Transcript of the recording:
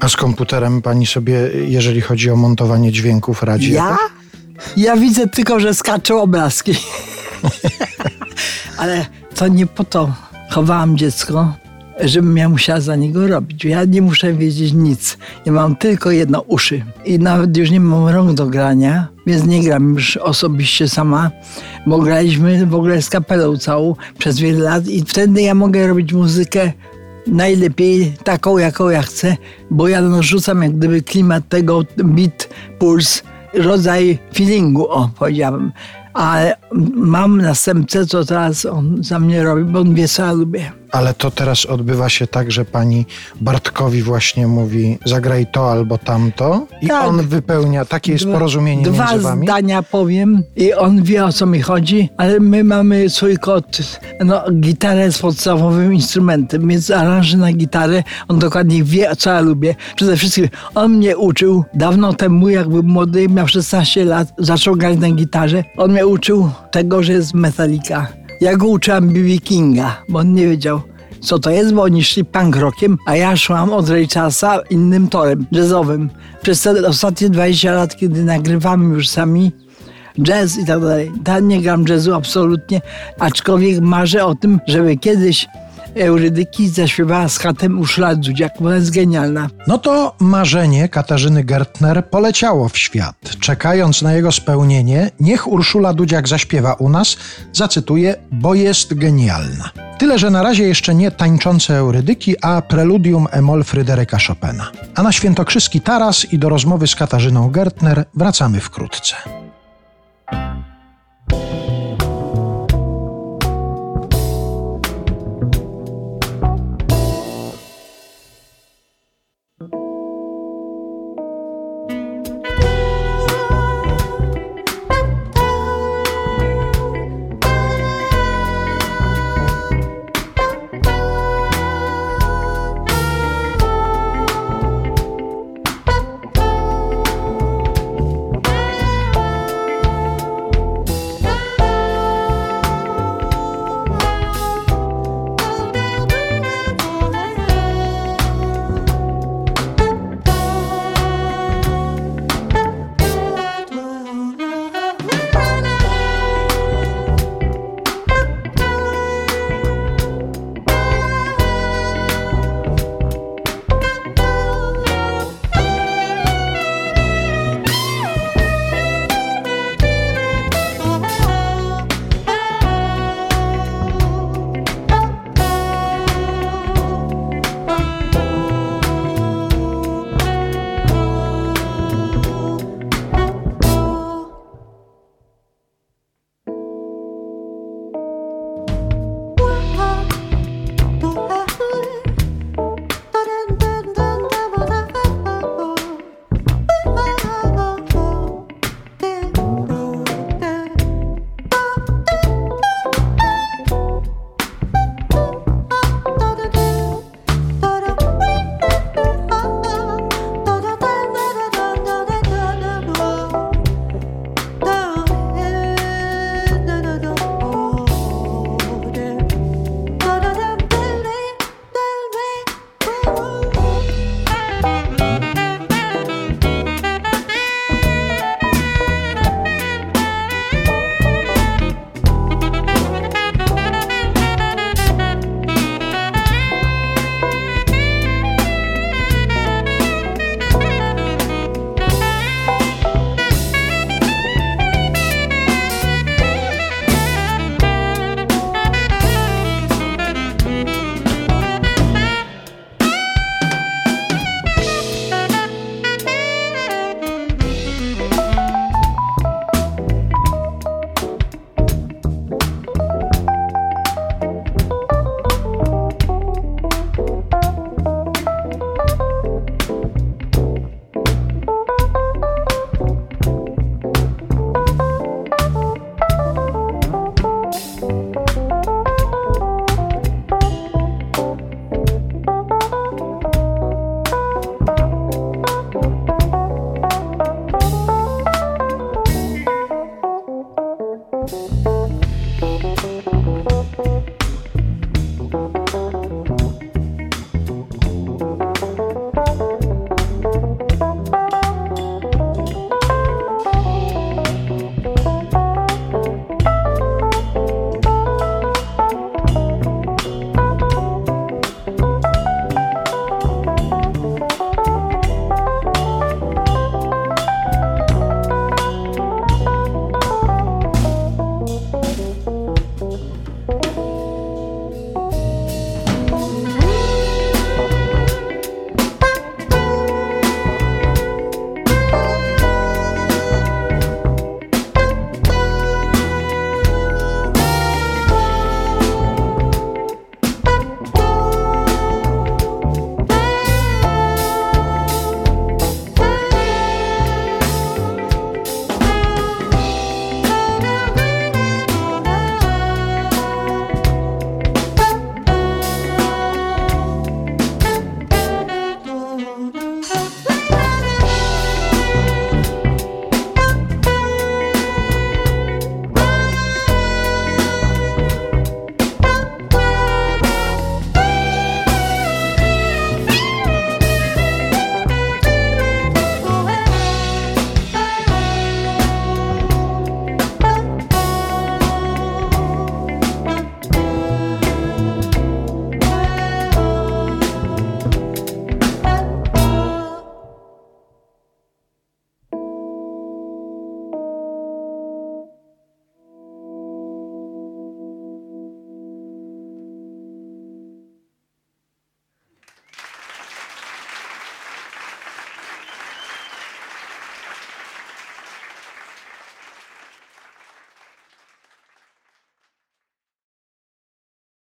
A z komputerem pani sobie, jeżeli chodzi o montowanie dźwięków, radzi? Ja? jakoś? Ja widzę tylko, że skaczą obrazki. Ale to nie po to chowałam dziecko, żebym ja musiała za niego robić. Ja nie muszę wiedzieć nic. Ja mam tylko jedno uszy. I nawet już nie mam rąk do grania, więc nie gram już osobiście sama, bo graliśmy w ogóle z kapelą całą przez wiele lat i wtedy ja mogę robić muzykę najlepiej taką, jaką ja chcę, bo ja narzucam jak gdyby klimat tego, beat, puls, rodzaj feelingu, o powiedziałbym. Ale mam następcę, co teraz on za mnie robi, bo on wie, co ja lubię. Ale to teraz odbywa się tak, że pani Bartkowi właśnie mówi zagraj to albo tamto i Tak. on wypełnia, takie jest porozumienie Dwa między wami? zdania powiem i on wie o co mi chodzi, ale my mamy swój kod. No, gitara jest podstawowym instrumentem, więc aranży na gitarę, on dokładnie wie co ja lubię. Przede wszystkim on mnie uczył dawno temu, jak był młody, miał 16 lat, zaczął grać na gitarze. On mnie uczył tego, że jest Metallica. Ja go uczyłam B.B. Kinga, bo on nie wiedział co to jest, bo oni szli punk rockiem, a ja szłam od Ray Charlesa innym torem, jazzowym. Przez te ostatnie 20 lat, kiedy nagrywamy już sami jazz i tak dalej. Ja nie gram jazzu absolutnie, aczkolwiek marzę o tym, żeby kiedyś Eurydyki zaśpiewała z chatem Uszla Dudziak, bo ona jest genialna. No to marzenie Katarzyny Gertner poleciało w świat. Czekając na jego spełnienie, niech Urszula Dudziak zaśpiewa u nas, zacytuję, bo jest genialna. Tyle, że na razie jeszcze nie tańczące Eurydyki, a preludium Emol Fryderyka Chopina. A na świętokrzyski taras i do rozmowy z Katarzyną Gertner wracamy wkrótce.